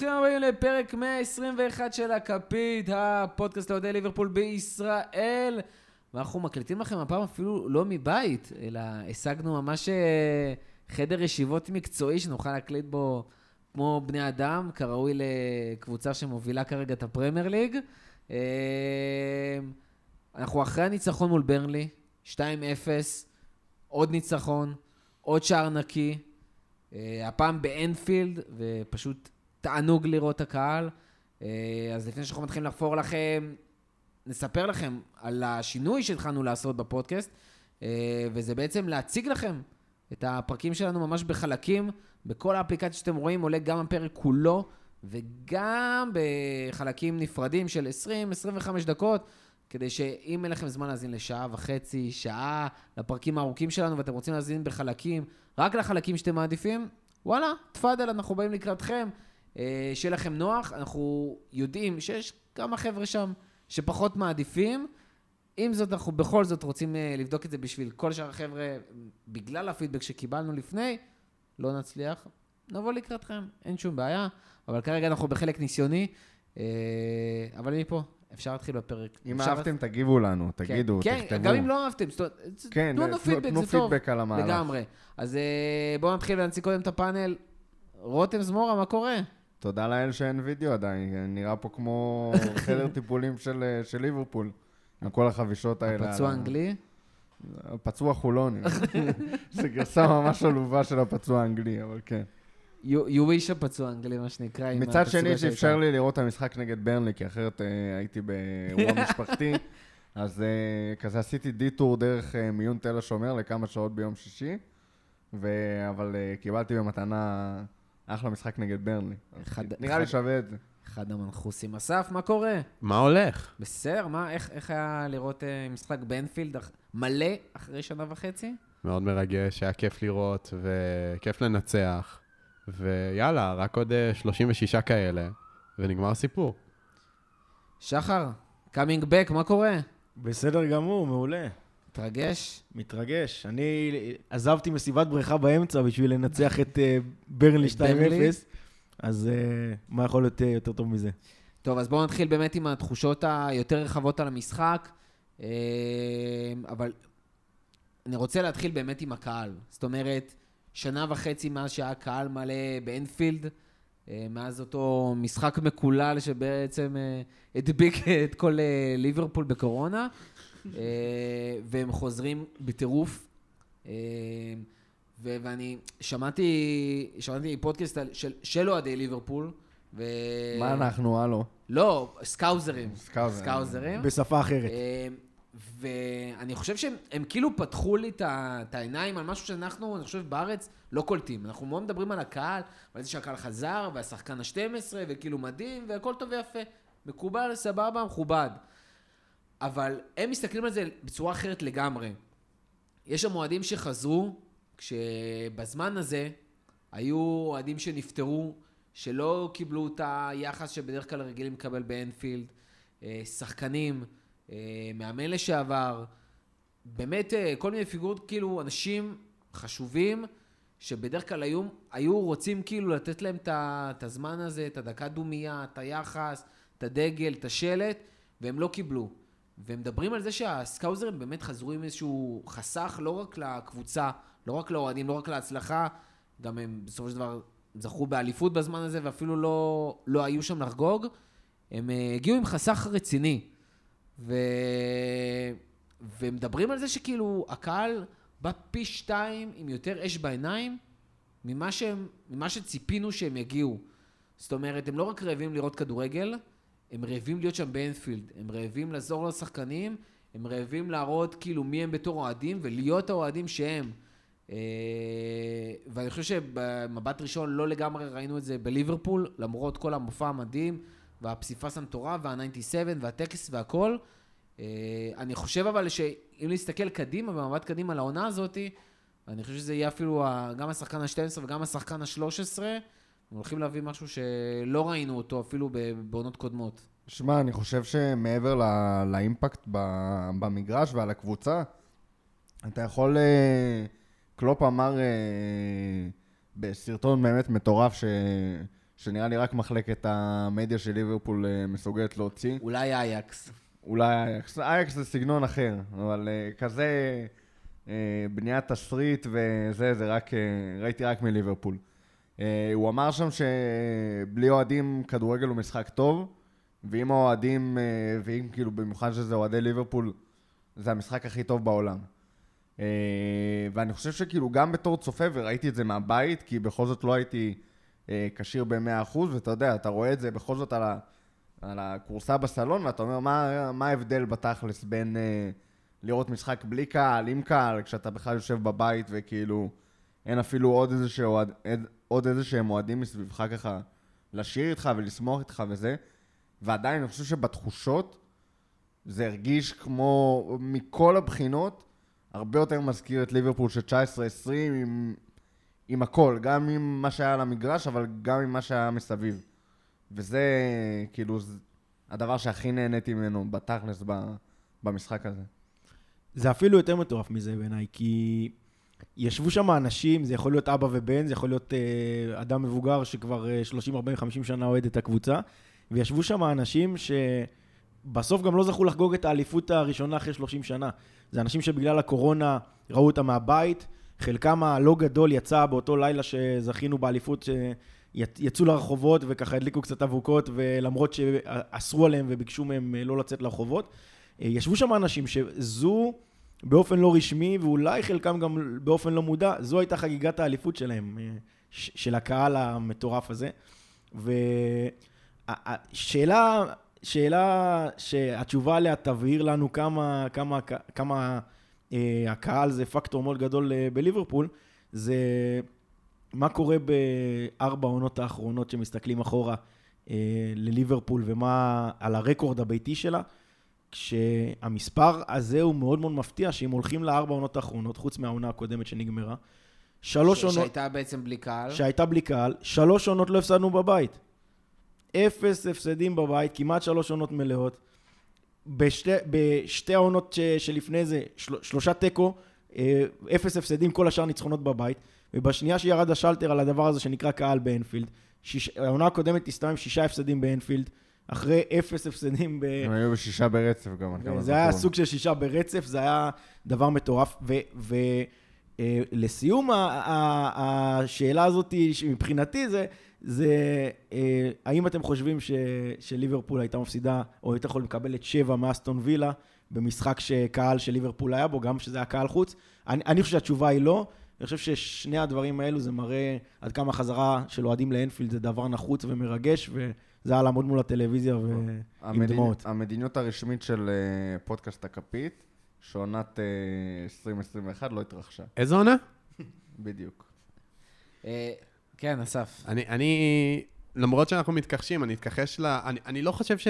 ברוכים הבאים לפרק 121 של הכפית, הפודקאסט לאוהדי ליברפול בישראל. ואנחנו מקליטים לכם הפעם אפילו לא מבית, אלא השגנו ממש אה, חדר ישיבות מקצועי שנוכל להקליט בו כמו בני אדם, כראוי לקבוצה שמובילה כרגע את הפרמייר ליג. אה, אנחנו אחרי הניצחון מול ברנלי, 2-0, עוד ניצחון, עוד שער נקי. אה, הפעם באנפילד, ופשוט תענוג לראות את הקהל. אה, אז לפני שאנחנו מתחילים לחפור לכם, נספר לכם על השינוי שהתחלנו לעשות בפודקאסט, אה, וזה בעצם להציג לכם את הפרקים שלנו ממש בחלקים. בכל האפליקציה שאתם רואים עולה גם הפרק כולו, וגם בחלקים נפרדים של 20-25 דקות. כדי שאם אין לכם זמן להאזין לשעה וחצי, שעה, לפרקים הארוכים שלנו, ואתם רוצים להאזין בחלקים, רק לחלקים שאתם מעדיפים, וואלה, תפאדל, אנחנו באים לקראתכם, שיהיה לכם נוח. אנחנו יודעים שיש כמה חבר'ה שם שפחות מעדיפים. עם זאת, אנחנו בכל זאת רוצים אה, לבדוק את זה בשביל כל שאר החבר'ה, בגלל הפידבק שקיבלנו לפני, לא נצליח, נבוא לקראתכם, אין שום בעיה, אבל כרגע אנחנו בחלק ניסיוני, אה, אבל מפה, אפשר להתחיל בפרק. אם אפשר... אהבתם, תגיבו לנו, תגידו, כן, תכתבו. כן, גם אם לא אהבתם, זאת אומרת, כן, תנו לנו פידבק, זה טוב. פידבק על המהלך. לגמרי. אז אה, בואו נתחיל ונציג קודם את הפאנל. רותם זמורה, מה קורה? תודה לאל שאין וידאו עדיין, נראה פה כמו חדר טיפולים של, אה, של ליברפול, עם כל החבישות האלה. הפצוע האנגלי? הפצוע חולוני. זה גרסה ממש עלובה של הפצוע האנגלי, אבל כן. יוויש הפצוע האנגלי, מה שנקרא. מצד שני. שאפשר לי לראות את המשחק נגד ברנלי, כי אחרת אה, הייתי באירוע משפחתי. אז אה, כזה עשיתי דיטור דרך מיון תל השומר לכמה שעות ביום שישי, אבל קיבלתי במתנה אחלה משחק נגד ברנלי. אחד- נראה לי אחד- שווה את זה. אחד המנחוסים. אסף, מה קורה? מה הולך? בסדר, מה, איך, איך היה לראות אה, משחק באנפילד אח- מלא אחרי שנה וחצי? מאוד מרגש, היה כיף לראות וכיף לנצח. ויאללה, רק עוד אה, 36 כאלה, ונגמר הסיפור. שחר, קאמינג בק, מה קורה? בסדר גמור, מעולה. מתרגש? מתרגש. אני עזבתי מסיבת בריכה באמצע בשביל לנצח את אה, ברנלי את ברנלי? 2-0, אז אה, מה יכול להיות אה, יותר טוב מזה? טוב, אז בואו נתחיל באמת עם התחושות היותר רחבות על המשחק. אבל אני רוצה להתחיל באמת עם הקהל. זאת אומרת, שנה וחצי מאז שהיה קהל מלא באנפילד, מאז אותו משחק מקולל שבעצם הדביק את כל ליברפול בקורונה, והם חוזרים בטירוף. אה, ו- ואני שמעתי, שמעתי פודקאסט של, של אוהדי ליברפול, ו... מה אנחנו, הלו? לא, סקאוזרים. סקאוזרים. סקאוזרים. בשפה אחרת. אה, ואני חושב שהם הם כאילו פתחו לי את העיניים על משהו שאנחנו, אני חושב, בארץ לא קולטים. אנחנו מאוד מדברים על הקהל, ועל זה שהקהל חזר, והשחקן ה-12, וכאילו מדהים, והכל טוב ויפה. מקובל, סבבה, מכובד. אבל הם מסתכלים על זה בצורה אחרת לגמרי. יש שם אוהדים שחזרו, כשבזמן הזה היו אוהדים שנפטרו, שלא קיבלו את היחס שבדרך כלל רגילים לקבל באנפילד, אה, שחקנים, אה, מאמן לשעבר, באמת אה, כל מיני פיגורות, כאילו אנשים חשובים, שבדרך כלל היו, היו רוצים כאילו לתת להם את הזמן הזה, את הדקת דומייה, את היחס, את הדגל, את השלט, והם לא קיבלו. והם מדברים על זה שהסקאוזרים באמת חזרו עם איזשהו חסך לא רק לקבוצה, לא רק לאוהדים, לא רק להצלחה, גם הם בסופו של דבר זכו באליפות בזמן הזה ואפילו לא, לא היו שם לחגוג. הם אה, הגיעו עם חסך רציני. ו... ומדברים על זה שכאילו הקהל בא פי שתיים עם יותר אש בעיניים ממה, שהם, ממה שציפינו שהם יגיעו. זאת אומרת, הם לא רק רעבים לראות כדורגל, הם רעבים להיות שם באנפילד. הם רעבים לעזור לשחקנים, הם רעבים להראות כאילו מי הם בתור אוהדים ולהיות האוהדים שהם. אה, ואני חושב שבמבט ראשון לא לגמרי ראינו את זה בליברפול, למרות כל המופע המדהים והפסיפס המטורף וה-97 והטקס והכל. אה, אני חושב אבל שאם נסתכל קדימה, במבט קדימה לעונה הזאת, אני חושב שזה יהיה אפילו גם השחקן ה-12 וגם השחקן ה-13. הם הולכים להביא משהו שלא ראינו אותו אפילו בעונות קודמות. שמע, אני חושב שמעבר ל- לאימפקט במגרש ועל הקבוצה, אתה יכול... אה, קלופ אמר אה, בסרטון באמת מטורף ש... שנראה לי רק מחלקת המדיה של ליברפול אה, מסוגלת להוציא. אולי אייקס. אולי אייקס. אייקס זה סגנון אחר, אבל כזה בניית תסריט וזה, זה רק, ראיתי רק מליברפול. אה, הוא אמר שם שבלי אוהדים כדורגל הוא משחק טוב, ואם האוהדים, אה, ואם כאילו במיוחד שזה אוהדי ליברפול, זה המשחק הכי טוב בעולם. אה, ואני חושב שכאילו גם בתור צופה, וראיתי את זה מהבית, כי בכל זאת לא הייתי כשיר ב-100%, ואתה יודע, אתה רואה את זה בכל זאת על, ה, על הכורסה בסלון, ואתה אומר, מה, מה ההבדל בתכלס בין לראות משחק בלי קהל, עם קהל, כשאתה בכלל יושב בבית וכאילו אין אפילו עוד איזה, שאוהד, עוד איזה שהם אוהדים מסביבך ככה לשיר איתך ולשמוח איתך וזה, ועדיין אני חושב שבתחושות זה הרגיש כמו, מכל הבחינות, הרבה יותר מזכיר את ליברפול של 19-20 עם, עם הכל, גם עם מה שהיה על המגרש, אבל גם עם מה שהיה מסביב. וזה כאילו זה הדבר שהכי נהניתי ממנו בתכלס במשחק הזה. זה אפילו יותר מטורף מזה בעיניי, כי ישבו שם אנשים, זה יכול להיות אבא ובן, זה יכול להיות אה, אדם מבוגר שכבר אה, 30, 40, 50 שנה אוהד את הקבוצה, וישבו שם אנשים שבסוף גם לא זכו לחגוג את האליפות הראשונה אחרי 30 שנה. זה אנשים שבגלל הקורונה ראו אותם מהבית, חלקם הלא גדול יצא באותו לילה שזכינו באליפות, שיצאו לרחובות וככה הדליקו קצת אבוקות, ולמרות שאסרו עליהם וביקשו מהם אה, לא לצאת לרחובות. אה, ישבו שם אנשים שזו באופן לא רשמי, ואולי חלקם גם באופן לא מודע, זו הייתה חגיגת האליפות שלהם, אה, של הקהל המטורף הזה. והשאלה, שאלה שהתשובה עליה תבהיר לנו כמה, כמה, כמה אה, הקהל זה פקטור מאוד גדול אה, בליברפול, זה מה קורה בארבע העונות האחרונות שמסתכלים אחורה אה, לליברפול ומה על הרקורד הביתי שלה. כשהמספר הזה הוא מאוד מאוד מפתיע, שאם הולכים לארבע העונות האחרונות, חוץ מהעונה הקודמת שנגמרה, שלוש ש- עונות, שהייתה בעצם בלי קהל. שהייתה בלי קהל, שלוש עונות לא הפסדנו בבית. אפס הפסדים בבית, כמעט שלוש עונות מלאות. בשתי, בשתי העונות ש, שלפני זה, של, שלושה תיקו, אה, אפס הפסדים, כל השאר ניצחונות בבית. ובשנייה שירד השלטר על הדבר הזה שנקרא קהל באנפילד, שיש, העונה הקודמת הסתיימה עם שישה הפסדים באנפילד, אחרי אפס הפסדים ב... הם היו בשישה ברצף גם, עד כמה זה היה. סוג של שישה ברצף, זה היה דבר מטורף. ולסיום השאלה הזאת, מבחינתי זה, זה אה, האם אתם חושבים ש, שליברפול הייתה מפסידה, או יותר יכולים לקבל את שבע מאסטון וילה, במשחק שקהל של ליברפול היה בו, גם שזה היה קהל חוץ? אני, אני חושב שהתשובה היא לא. אני חושב ששני הדברים האלו זה מראה עד כמה חזרה של אוהדים לאנפילד זה דבר נחוץ ומרגש, וזה היה לעמוד מול הטלוויזיה ועם דמעות. המדיניות הרשמית של אה, פודקאסט הכפית, שעונת אה, 2021 לא התרחשה. איזה עונה? בדיוק. אה, כן, אסף. אני, אני, למרות שאנחנו מתכחשים, אני אתכחש ל... אני, אני לא חושב ש...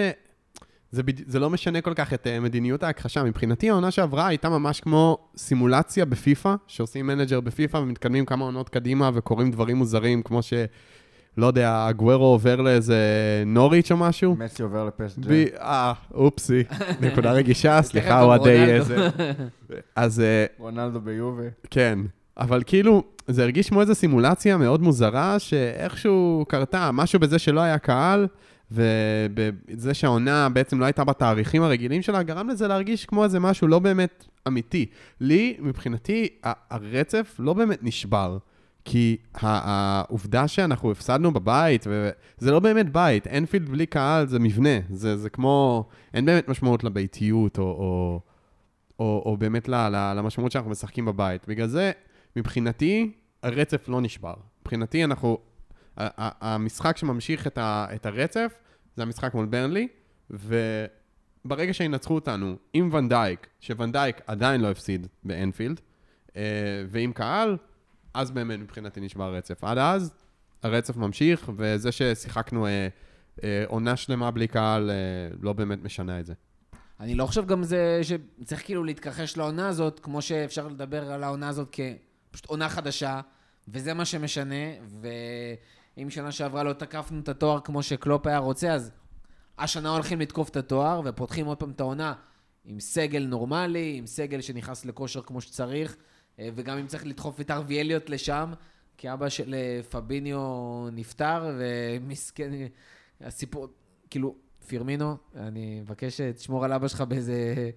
זה, בד... זה לא משנה כל כך את uh, מדיניות ההכחשה. מבחינתי, העונה שעברה הייתה ממש כמו סימולציה בפיפא, שעושים manager בפיפא ומתקדמים כמה עונות קדימה וקורים דברים מוזרים, כמו ש... לא יודע, הגוורו עובר לאיזה נוריץ' או משהו. מסי עובר לפסג' ב... אה, אופסי, נקודה רגישה, סליחה, אוהדי רונלדו. איזה... אז... אה, רונלדו ביובה. כן, אבל כאילו, זה הרגיש כמו איזו סימולציה מאוד מוזרה, שאיכשהו קרתה, משהו בזה שלא היה קהל, ובזה שהעונה בעצם לא הייתה בתאריכים הרגילים שלה, גרם לזה להרגיש כמו איזה משהו לא באמת אמיתי. לי, מבחינתי, הרצף לא באמת נשבר. כי העובדה שאנחנו הפסדנו בבית, וזה לא באמת בית, אנפילד בלי קהל זה מבנה, זה, זה כמו, אין באמת משמעות לביתיות, או, או, או, או באמת למשמעות שאנחנו משחקים בבית. בגלל זה, מבחינתי, הרצף לא נשבר. מבחינתי, אנחנו... המשחק שממשיך את, ה- את הרצף, זה המשחק מול ברנלי, וברגע שינצחו אותנו עם ונדייק, שוונדייק עדיין לא הפסיד באנפילד, אה, ועם קהל, אז באמת מבחינתי נשבר הרצף. עד אז, הרצף ממשיך, וזה ששיחקנו אה, אה, עונה שלמה בלי קהל, אה, לא באמת משנה את זה. אני לא חושב גם זה שצריך כאילו להתכחש לעונה הזאת, כמו שאפשר לדבר על העונה הזאת כפשוט עונה חדשה, וזה מה שמשנה, ואם שנה שעברה לא תקפנו את התואר כמו שקלופ היה רוצה, אז השנה הולכים לתקוף את התואר, ופותחים עוד פעם את העונה עם סגל נורמלי, עם סגל שנכנס לכושר כמו שצריך, וגם אם צריך לדחוף את ארווי אליוט לשם, כי אבא של אה, פביניו נפטר, ומסכן, הסיפור, כאילו, פירמינו, אני מבקש שתשמור על אבא שלך באיזה...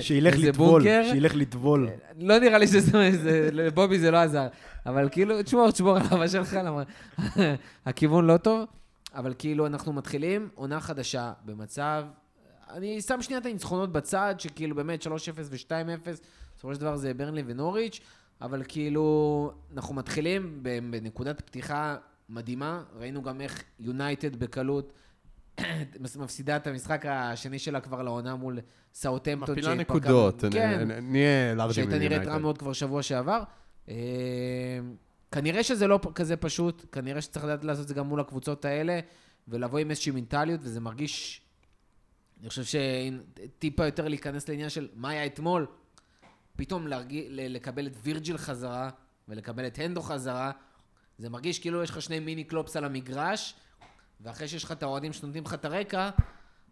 שילך לטבול. שילך לטבול. לא נראה לי שזה, זה- לבובי זה לא עזר, אבל כאילו, תשמור, תשמור על אבא שלך, למה הכיוון לא טוב. אבל כאילו, אנחנו מתחילים עונה חדשה במצב, אני שם שנייה את הניצחונות בצד, שכאילו באמת 3-0 ו-2-0, בסופו של דבר זה ברנלי ונוריץ', אבל כאילו, אנחנו מתחילים בנקודת פתיחה מדהימה, ראינו גם איך יונייטד בקלות מפסידה את המשחק השני שלה כבר לעונה מול סאוטהמפטון. מפילה נקודות, כן, נהיה לארג'ים שהייתה נראית. רע מאוד כבר שבוע שעבר. אה, כנראה שזה לא כזה פשוט, כנראה שצריך לדעת לעשות את זה גם מול הקבוצות האלה, ולבוא עם איזושהי מנטליות, וזה מרגיש, אני חושב שטיפה יותר להיכנס לעניין של מה היה אתמול, פתאום להרגיע, לקבל את וירג'יל חזרה, ולקבל את הנדו חזרה, זה מרגיש כאילו יש לך שני מיני קלופס על המגרש, ואחרי שיש לך את האוהדים שנותנים לך את הרקע,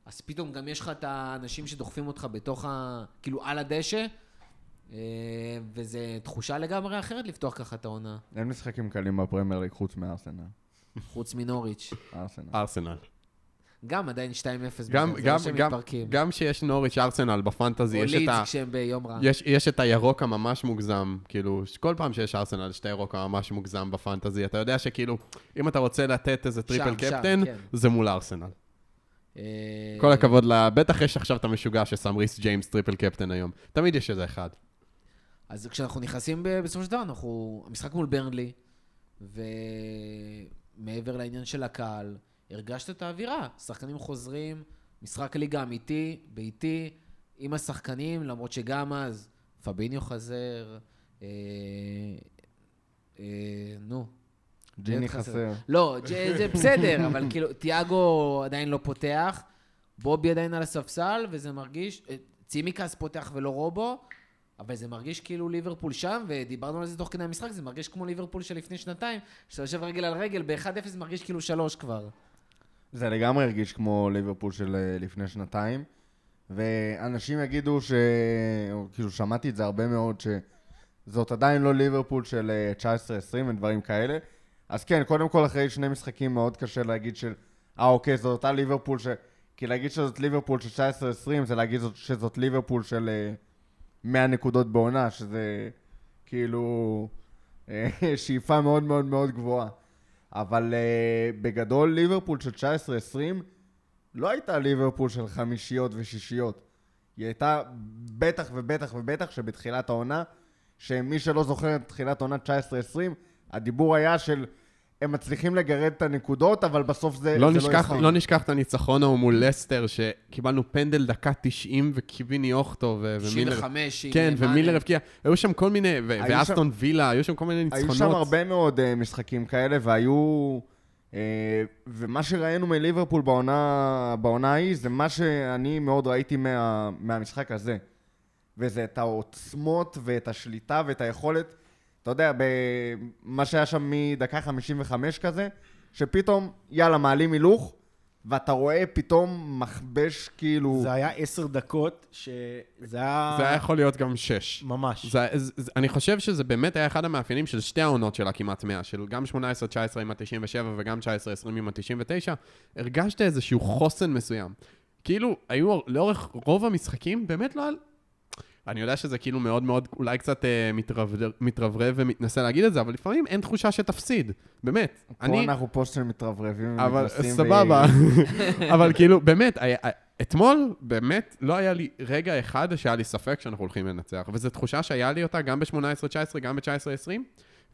אז פתאום גם יש לך את האנשים שדוחפים אותך בתוך ה... כאילו על הדשא, אה, וזו תחושה לגמרי אחרת לפתוח ככה את העונה, אין משחקים קלים ב Premier League חוץ מארסנל. חוץ מנוריץ'. ארסנל. ארסנל. גם עדיין 2-0, גם, בזה, גם, זה לא שהם גם, מתפרקים. גם שיש נוריץ' ארסנל בפנטזי, או יש את, לידס ה, כשהם ביום רע. יש, יש את הירוק הממש מוגזם, כאילו, כל פעם שיש ארסנל יש את הירוק הממש מוגזם בפנטזי, אתה יודע שכאילו, אם אתה רוצה לתת איזה triple שם, captain, כן. זה מול ארסנל. אה, כל הכבוד ל... בטח יש עכשיו את המשוגע ששם ריס ג'יימס triple captain היום. תמיד יש איזה אחד. אז כשאנחנו נכנסים ב- בסופו של דבר, אנחנו... המשחק מול ברנלי, ומעבר לעניין של הקהל, הרגשת את האווירה. שחקנים חוזרים, משחק ליגה אמיתי, ביתי, עם השחקנים, למרות שגם אז פביניו חזר, אה, אה, נו. ג'יני חסר. לא, זה בסדר, אבל כאילו, תיאגו עדיין לא פותח, בובי עדיין על הספסל, וזה מרגיש, אה, צימקס פותח ולא רובו, אבל זה מרגיש כאילו ליברפול שם, ודיברנו על זה תוך כדי המשחק, זה מרגיש כמו ליברפול של לפני שנתיים, שאתה יושב רגל על רגל, ב-1-0 זה מרגיש כאילו שלוש כבר. זה לגמרי הרגיש כמו ליברפול של אה, לפני שנתיים, ואנשים יגידו ש... או כאילו, שמעתי את זה הרבה מאוד, שזאת עדיין לא ליברפול של אה, 19-20 ודברים כאלה. אז כן, קודם כל, אחרי שני משחקים מאוד קשה להגיד של... אה, אוקיי, זאת אותה ליברפול ש... כי להגיד שזאת ליברפול של 19-20 זה להגיד זאת- שזאת ליברפול של אה, 100 נקודות בעונה, שזה כאילו אה, שאיפה מאוד מאוד מאוד גבוהה. אבל uh, בגדול ליברפול של 19-20 לא הייתה ליברפול של חמישיות ושישיות. היא הייתה בטח ובטח ובטח שבתחילת העונה, שמי שלא זוכר את תחילת עונה 19-20, הדיבור היה של הם מצליחים לגרד את הנקודות, אבל בסוף זה לא זה נשכח. לא נשכח את הניצחון ההוא מול לסטר, שקיבלנו פנדל דקה 90 וקיביני אוכטו ו- ומילר. 95, עם כן. ומילר הבקיע. היו שם כל מיני, ו- היו ואסטון וילה, היו שם כל מיני היו ניצחונות. שם הרבה מאוד uh, משחקים כאלה, והיו... Uh, ומה שראינו מליברפול בעונה, בעונה ההיא, זה מה שאני מאוד ראיתי מה, מהמשחק הזה. וזה את העוצמות ואת השליטה ואת היכולת, אתה יודע, מה שהיה שם מדקה 55 כזה, שפתאום, יאללה, מעלים הילוך, ואתה רואה פתאום מכבש כאילו... זה היה עשר דקות, שזה היה... זה היה יכול להיות גם שש. ממש. זה, זה, זה, אני חושב שזה באמת היה אחד המאפיינים של שתי העונות של הכמעט 100, של גם 18-19 עם ה-97 וגם 19-20 עם ה-99, הרגשת איזשהו חוסן מסוים. כאילו, היו לאורך רוב המשחקים, באמת לא... אני יודע שזה כאילו מאוד מאוד, אולי קצת אה, מתרברב, מתרברב ומתנסה להגיד את זה, אבל לפעמים אין תחושה שתפסיד, באמת. פה אנחנו פוסט של מתרברבים אבל סבבה. אבל כאילו, באמת, היה- אתמול, באמת, לא היה לי רגע אחד שהיה לי ספק שאנחנו הולכים לנצח. וזו תחושה שהיה לי אותה גם ב-18-19, גם ב-19-20,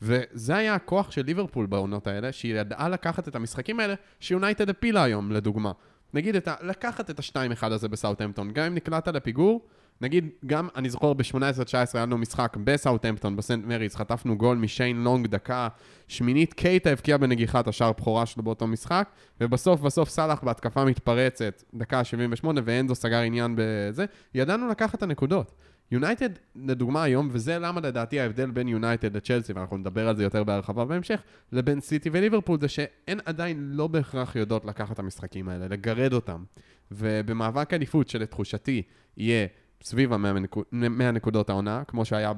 וזה היה הכוח של ליברפול בעונות האלה, שהיא ידעה לקחת את המשחקים האלה, שיונייטד הפילה היום, לדוגמה. נגיד, את ה, לקחת את ה-2-1 הזה בסאוטהמפטון, גם אם נקלעת לפיגור, נגיד, גם, אני זוכר ב-18-19 היה לנו משחק בסאוטהמפטון, בסנט מריס, חטפנו גול משיין לונג דקה שמינית, קייטה הבקיע בנגיחת השער בכורה שלו באותו משחק, ובסוף, בסוף סאלח בהתקפה מתפרצת, דקה 78, והנדו סגר עניין בזה, ידענו לקחת את הנקודות. יונייטד, לדוגמה היום, וזה למה לדעתי ההבדל בין יונייטד לצ'לסי, ואנחנו נדבר על זה יותר בהרחבה בהמשך, לבין סיטי וליברפול, זה שהן עדיין לא בהכרח יודעות לקחת את המשחקים האלה, לגרד אותם. ובמאבק אליפות שלתחושתי יהיה סביב ה-100 נקודות העונה, כמו שהיה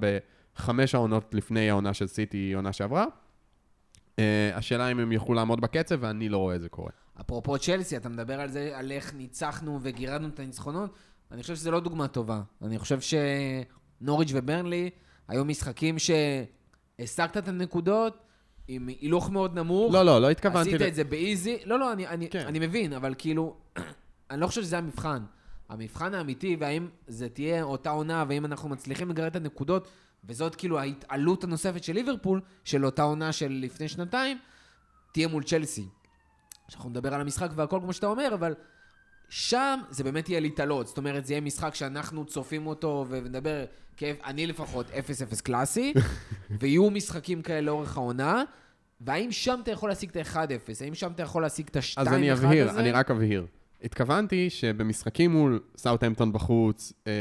חמש העונות לפני העונה של סיטי, עונה שעברה. אה, השאלה אם הם יוכלו לעמוד בקצב, ואני לא רואה את זה קורה. אפרופו צ'לסי, אתה מדבר על זה, על איך ניצחנו וגירדנו את הניצחונות, אני חושב שזה לא דוגמה טובה. אני חושב שנוריץ' וברנלי היו משחקים שהשגת את הנקודות עם הילוך מאוד נמוך. לא, לא, לא התכוונתי... עשית ל- את זה באיזי. לא, לא, אני, אני, כן. אני מבין, אבל כאילו, אני לא חושב שזה המבחן. המבחן האמיתי, והאם זה תהיה אותה עונה, והאם אנחנו מצליחים לגרד את הנקודות, וזאת כאילו ההתעלות הנוספת של ליברפול, של אותה עונה של לפני שנתיים, תהיה מול צ'לסי. שאנחנו נדבר על המשחק והכל כמו שאתה אומר, אבל שם זה באמת יהיה להתעלות. זאת אומרת, זה יהיה משחק שאנחנו צופים אותו ונדבר, כאב, אני לפחות 0-0 קלאסי, ויהיו משחקים כאלה לאורך העונה, והאם שם אתה יכול להשיג את ה-1-0? האם שם אתה יכול להשיג את ה-2-1 אז הזה? אני אבהיר, אני רק אבהיר. התכוונתי שבמשחקים מול סאוטהמפטון בחוץ, אה,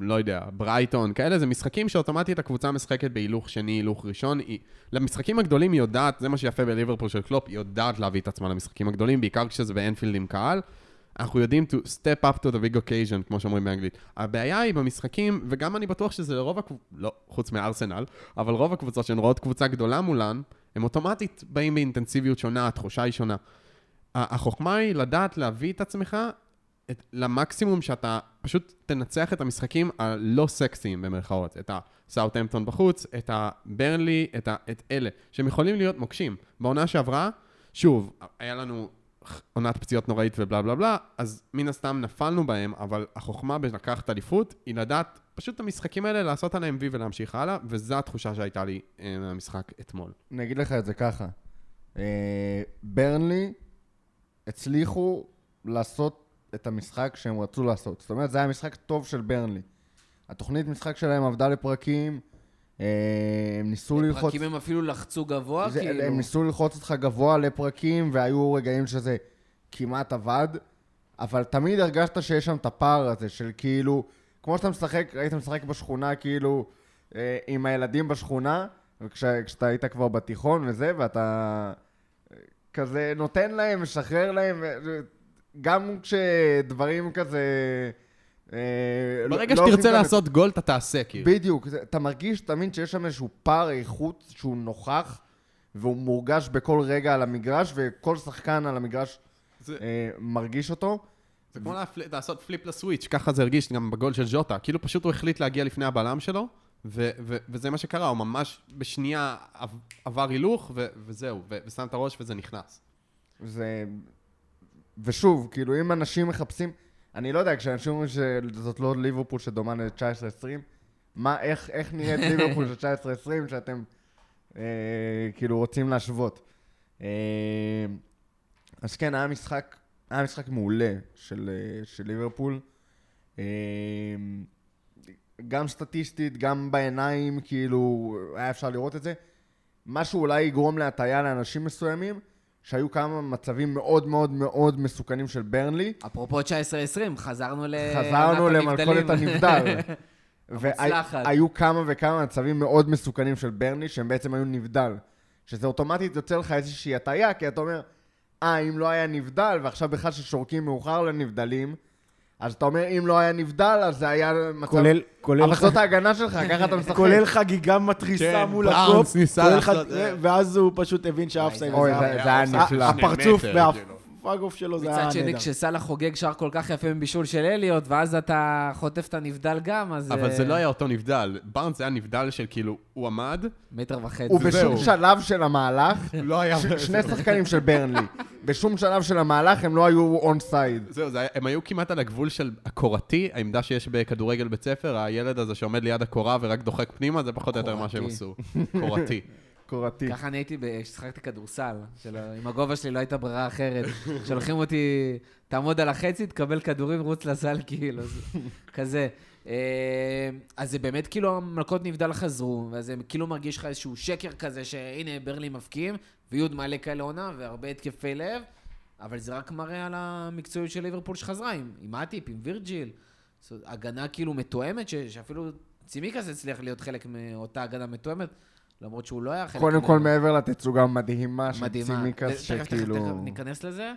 לא יודע, ברייטון, כאלה, זה משחקים שאוטומטית הקבוצה משחקת בהילוך שני, הילוך ראשון. היא, למשחקים הגדולים היא יודעת, זה מה שיפה בליברפול של קלופ, היא יודעת להביא את עצמה למשחקים הגדולים, בעיקר כשזה באנפילד עם קהל. אנחנו יודעים to step up to the big occasion, כמו שאומרים באנגלית. הבעיה היא במשחקים, וגם אני בטוח שזה לרוב הקבוצות, לא, חוץ מארסנל, אבל רוב הקבוצות שהן רואות קבוצה גדולה מולן, הם אוטומטית באים באינטנסיביות שונה, התחושה היא שונה. החוכמה היא לדעת להביא את עצמך את, למקסימום שאתה פשוט תנצח את המשחקים הלא סקסיים במרכאות. את הסאוטהמפטון בחוץ, את הברנלי, את, את אלה, שהם יכולים להיות מוקשים. בעונה שעברה, שוב, היה לנו עונת פציעות נוראית ובלה בלה בלה, אז מן הסתם נפלנו בהם, אבל החוכמה בלקחת אליפות היא לדעת פשוט את המשחקים האלה, לעשות עליהם וי ולהמשיך הלאה, וזו התחושה שהייתה לי אה, מהמשחק אתמול. אני אגיד לך את זה ככה. אה, ברנלי הצליחו לעשות את המשחק שהם רצו לעשות. זאת אומרת, זה היה משחק טוב של ברנלי. התוכנית משחק שלהם עבדה לפרקים, אה, הם ניסו ללחוץ... פרקים הם אפילו לחצו גבוה, זה, כאילו. הם ניסו ללחוץ אותך גבוה לפרקים, והיו רגעים שזה כמעט עבד, אבל תמיד הרגשת שיש שם את הפער הזה של כאילו, כמו שאתה משחק, היית משחק בשכונה כאילו אה, עם הילדים בשכונה, וכשאתה היית כבר בתיכון וזה, ואתה כזה נותן להם, משחרר להם, ו- גם כשדברים כזה... אה, לא- ברגע לא שתרצה לעשות גול, אתה תעשה, כאילו. בדיוק, אתה מרגיש תמיד שיש שם איזשהו פער איכות שהוא נוכח, והוא מורגש בכל רגע על המגרש, וכל שחקן על המגרש זה- אה, מרגיש אותו. זה כמו להפל- לעשות פליפ לסוויץ', ככה זה הרגיש גם בגול של ז'וטה. כאילו פשוט הוא החליט להגיע לפני הבלם שלו, ו- ו- וזה מה שקרה, הוא ממש בשנייה עב- עבר הילוך, ו- וזהו, ו- ושם את הראש וזה נכנס. זה... ושוב, כאילו, אם אנשים מחפשים... אני לא יודע, כשאנשים אומרים שזאת לא ליברפול שדומה ל-19-20, מה, איך, איך נראית ליברפול של 19-20 שאתם אה, כאילו רוצים להשוות? אה, אז כן, היה משחק, היה משחק מעולה של, אה, של ליברפול. אה, גם סטטיסטית, גם בעיניים, כאילו, היה אפשר לראות את זה. מה שאולי יגרום להטעיה לאנשים מסוימים, שהיו כמה מצבים מאוד מאוד מאוד מסוכנים של ברנלי. אפרופו 19-20, חזרנו ל... חזרנו למלכודת. הנבדל. והיו כמה וכמה מצבים מאוד מסוכנים של ברנלי, שהם בעצם היו נבדל. שזה אוטומטית יוצר לך איזושהי הטעיה, כי אתה אומר, אה, אם לא היה נבדל, ועכשיו בכלל ששורקים מאוחר לנבדלים, אז אתה אומר, אם לא היה נבדל, אז זה היה מצב... כולל, כולל, אבל זאת ההגנה שלך, ככה אתה משחק. כולל חגיגה מתריסה כן, מול בראונס הקופ, ניסה כולל לעשות, חג- אה. ואז הוא פשוט הבין שה offside זה- היה- זה היה היה נפלא. הפרצוף מטר, והפרצוף שלו זה היה מצד שני, נהדר. כשסאלח חוגג שער כל כך יפה מבישול של אליוט, ואז אתה חוטף את הנבדל גם, אז... אבל זה אה, לא היה אותו נבדל. בארנס היה נבדל של כאילו, הוא עמד, מטר וחצי. ובשום זהו. שלב של המהלך, לא היה... שני שחקנים של ברנלי, בשום שלב של המהלך הם לא היו onside. זהו, זה היה, הם היו כמעט על הגבול של הקורתי, העמדה שיש בכדורגל בית ספר, הילד הזה שעומד ליד הקורה ורק דוחק פנימה, זה פחות או יותר מה שהם. עשו. קורתי. קורתי. ככה אני הייתי, כששיחקתי כדורסל, עם הגובה שלי לא הייתה ברירה אחרת. שולחים אותי, תעמוד על החצי, תקבל כדורים, רוץ לסל, כאילו, זה- כזה. אה, אז זה באמת כאילו המלכות נבדל חזרו, וזה כאילו מרגיש לך איזשהו שקר כזה, שהנה ברלי מבקיעים, ויוד מעלה כאלה עונה, והרבה התקפי לב, אבל זה רק מראה על המקצועיות של ליברפול שחזרה, עם, עם אטיפ, עם וירג'יל. הגנה כאילו מתואמת, ש, שאפילו צימיקס הצליח להיות חלק מאותה הגנה מתואמת, למרות שהוא לא היה חלק קודם. כל, מעבר לתצוגה המדהימה של מדהימה. צימקס, תכף, תכף, שכאילו... תכף ניכנס לזה.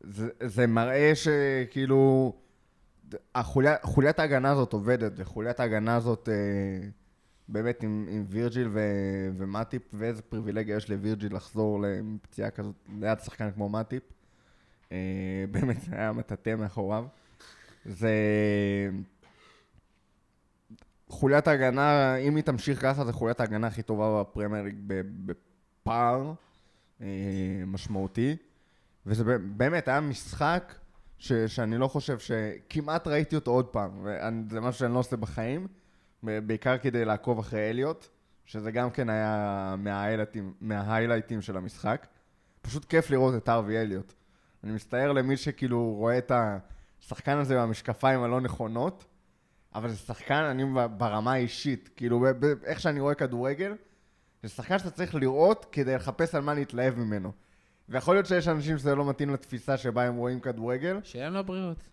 זה, זה מראה שכאילו... החוליה- חוליית ההגנה הזאת עובדת, וחוליית ההגנה הזאת אה, באמת עם, עם וירג'יל ו, ומטיפ, ואיזה פריבילגיה יש לווירג'יל לחזור לפציעה כזאת ליד שחקן כמו מטיפ. אה, באמת, זה היה מטאטא מאחוריו. זה... חוליית ההגנה, אם היא תמשיך ככה, זה חוליית ההגנה הכי טובה בפרמייר ליג בפער אה, משמעותי. וזה באמת היה משחק ש- שאני לא חושב שכמעט ראיתי אותו עוד פעם, וזה משהו שאני לא עושה בחיים, בעיקר כדי לעקוב אחרי אליוט, שזה גם כן היה מההיילייטים, מההיילייטים של המשחק. פשוט כיף לראות את ארווי אליוט. אני מצטער למי שכאילו רואה את השחקן הזה במשקפיים הלא נכונות, אבל זה שחקן, אני ברמה האישית, כאילו, איך שאני רואה כדורגל, זה שחקן שאתה צריך לראות כדי לחפש על מה להתלהב ממנו. ויכול להיות שיש אנשים שזה לא מתאים לתפיסה שבה הם רואים כדורגל. שיהיה לנו בריאות.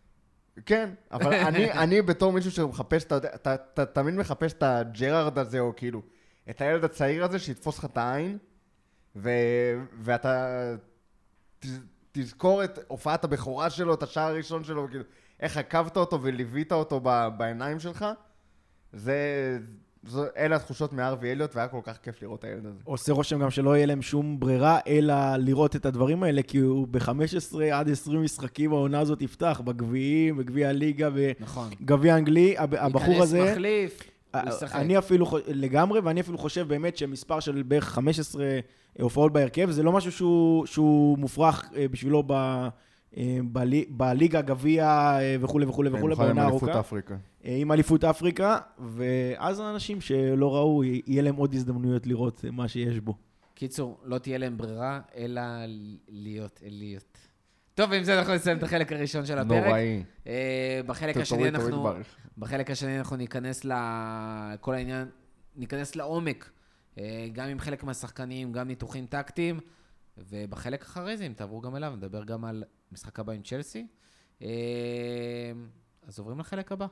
כן, אבל אני, אני בתור מישהו שמחפש, אתה תמיד מחפש את הג'רארד הזה, או כאילו, את הילד הצעיר הזה שיתפוס לך את העין, ו, ואתה ת, תזכור את הופעת הבכורה שלו, את השער הראשון שלו, וכאילו, איך עקבת אותו וליווית אותו ב, בעיניים שלך. זה, זו, אלה התחושות מארווי אליוט, והיה כל כך כיף לראות את הילד הזה. עושה רושם גם שלא יהיה להם שום ברירה, אלא לראות את הדברים האלה, כי הוא ב-15 עד 20 משחקים העונה הזאת יפתח, בגביעים, בגביע הליגה, נכון. בגביע האנגלי, הב- הבחור הזה... ייכנס מחליף, הוא אה, ישחק. אני אפילו, לגמרי, ואני אפילו חושב באמת שמספר של בערך 15 הופעות בהרכב, זה לא משהו שהוא, שהוא מופרך אה, בשבילו ב, אה, בלי, בליגה, גביע אה, וכולי וכולי וכולי, במיוחד עם בעונה אליפות ארוכה. אפריקה. אה, עם אליפות אפריקה, ואז האנשים שלא ראו, יהיה להם עוד הזדמנויות לראות אה, מה שיש בו. קיצור, לא תהיה להם ברירה, אלא להיות אליות. טוב, ועם זה אנחנו נסיים את החלק הראשון של הפרק. נוראי. אה, בחלק השני אנחנו... בחלק השני אנחנו ניכנס לכל העניין, ניכנס לעומק, אה, גם עם חלק מהשחקנים, גם ניתוחים טקטיים, ובחלק אחרי זה, אם תעברו גם אליו, נדבר גם על משחק הבא עם צ'לסי. אה, אז עוברים לחלק הבא.